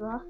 da.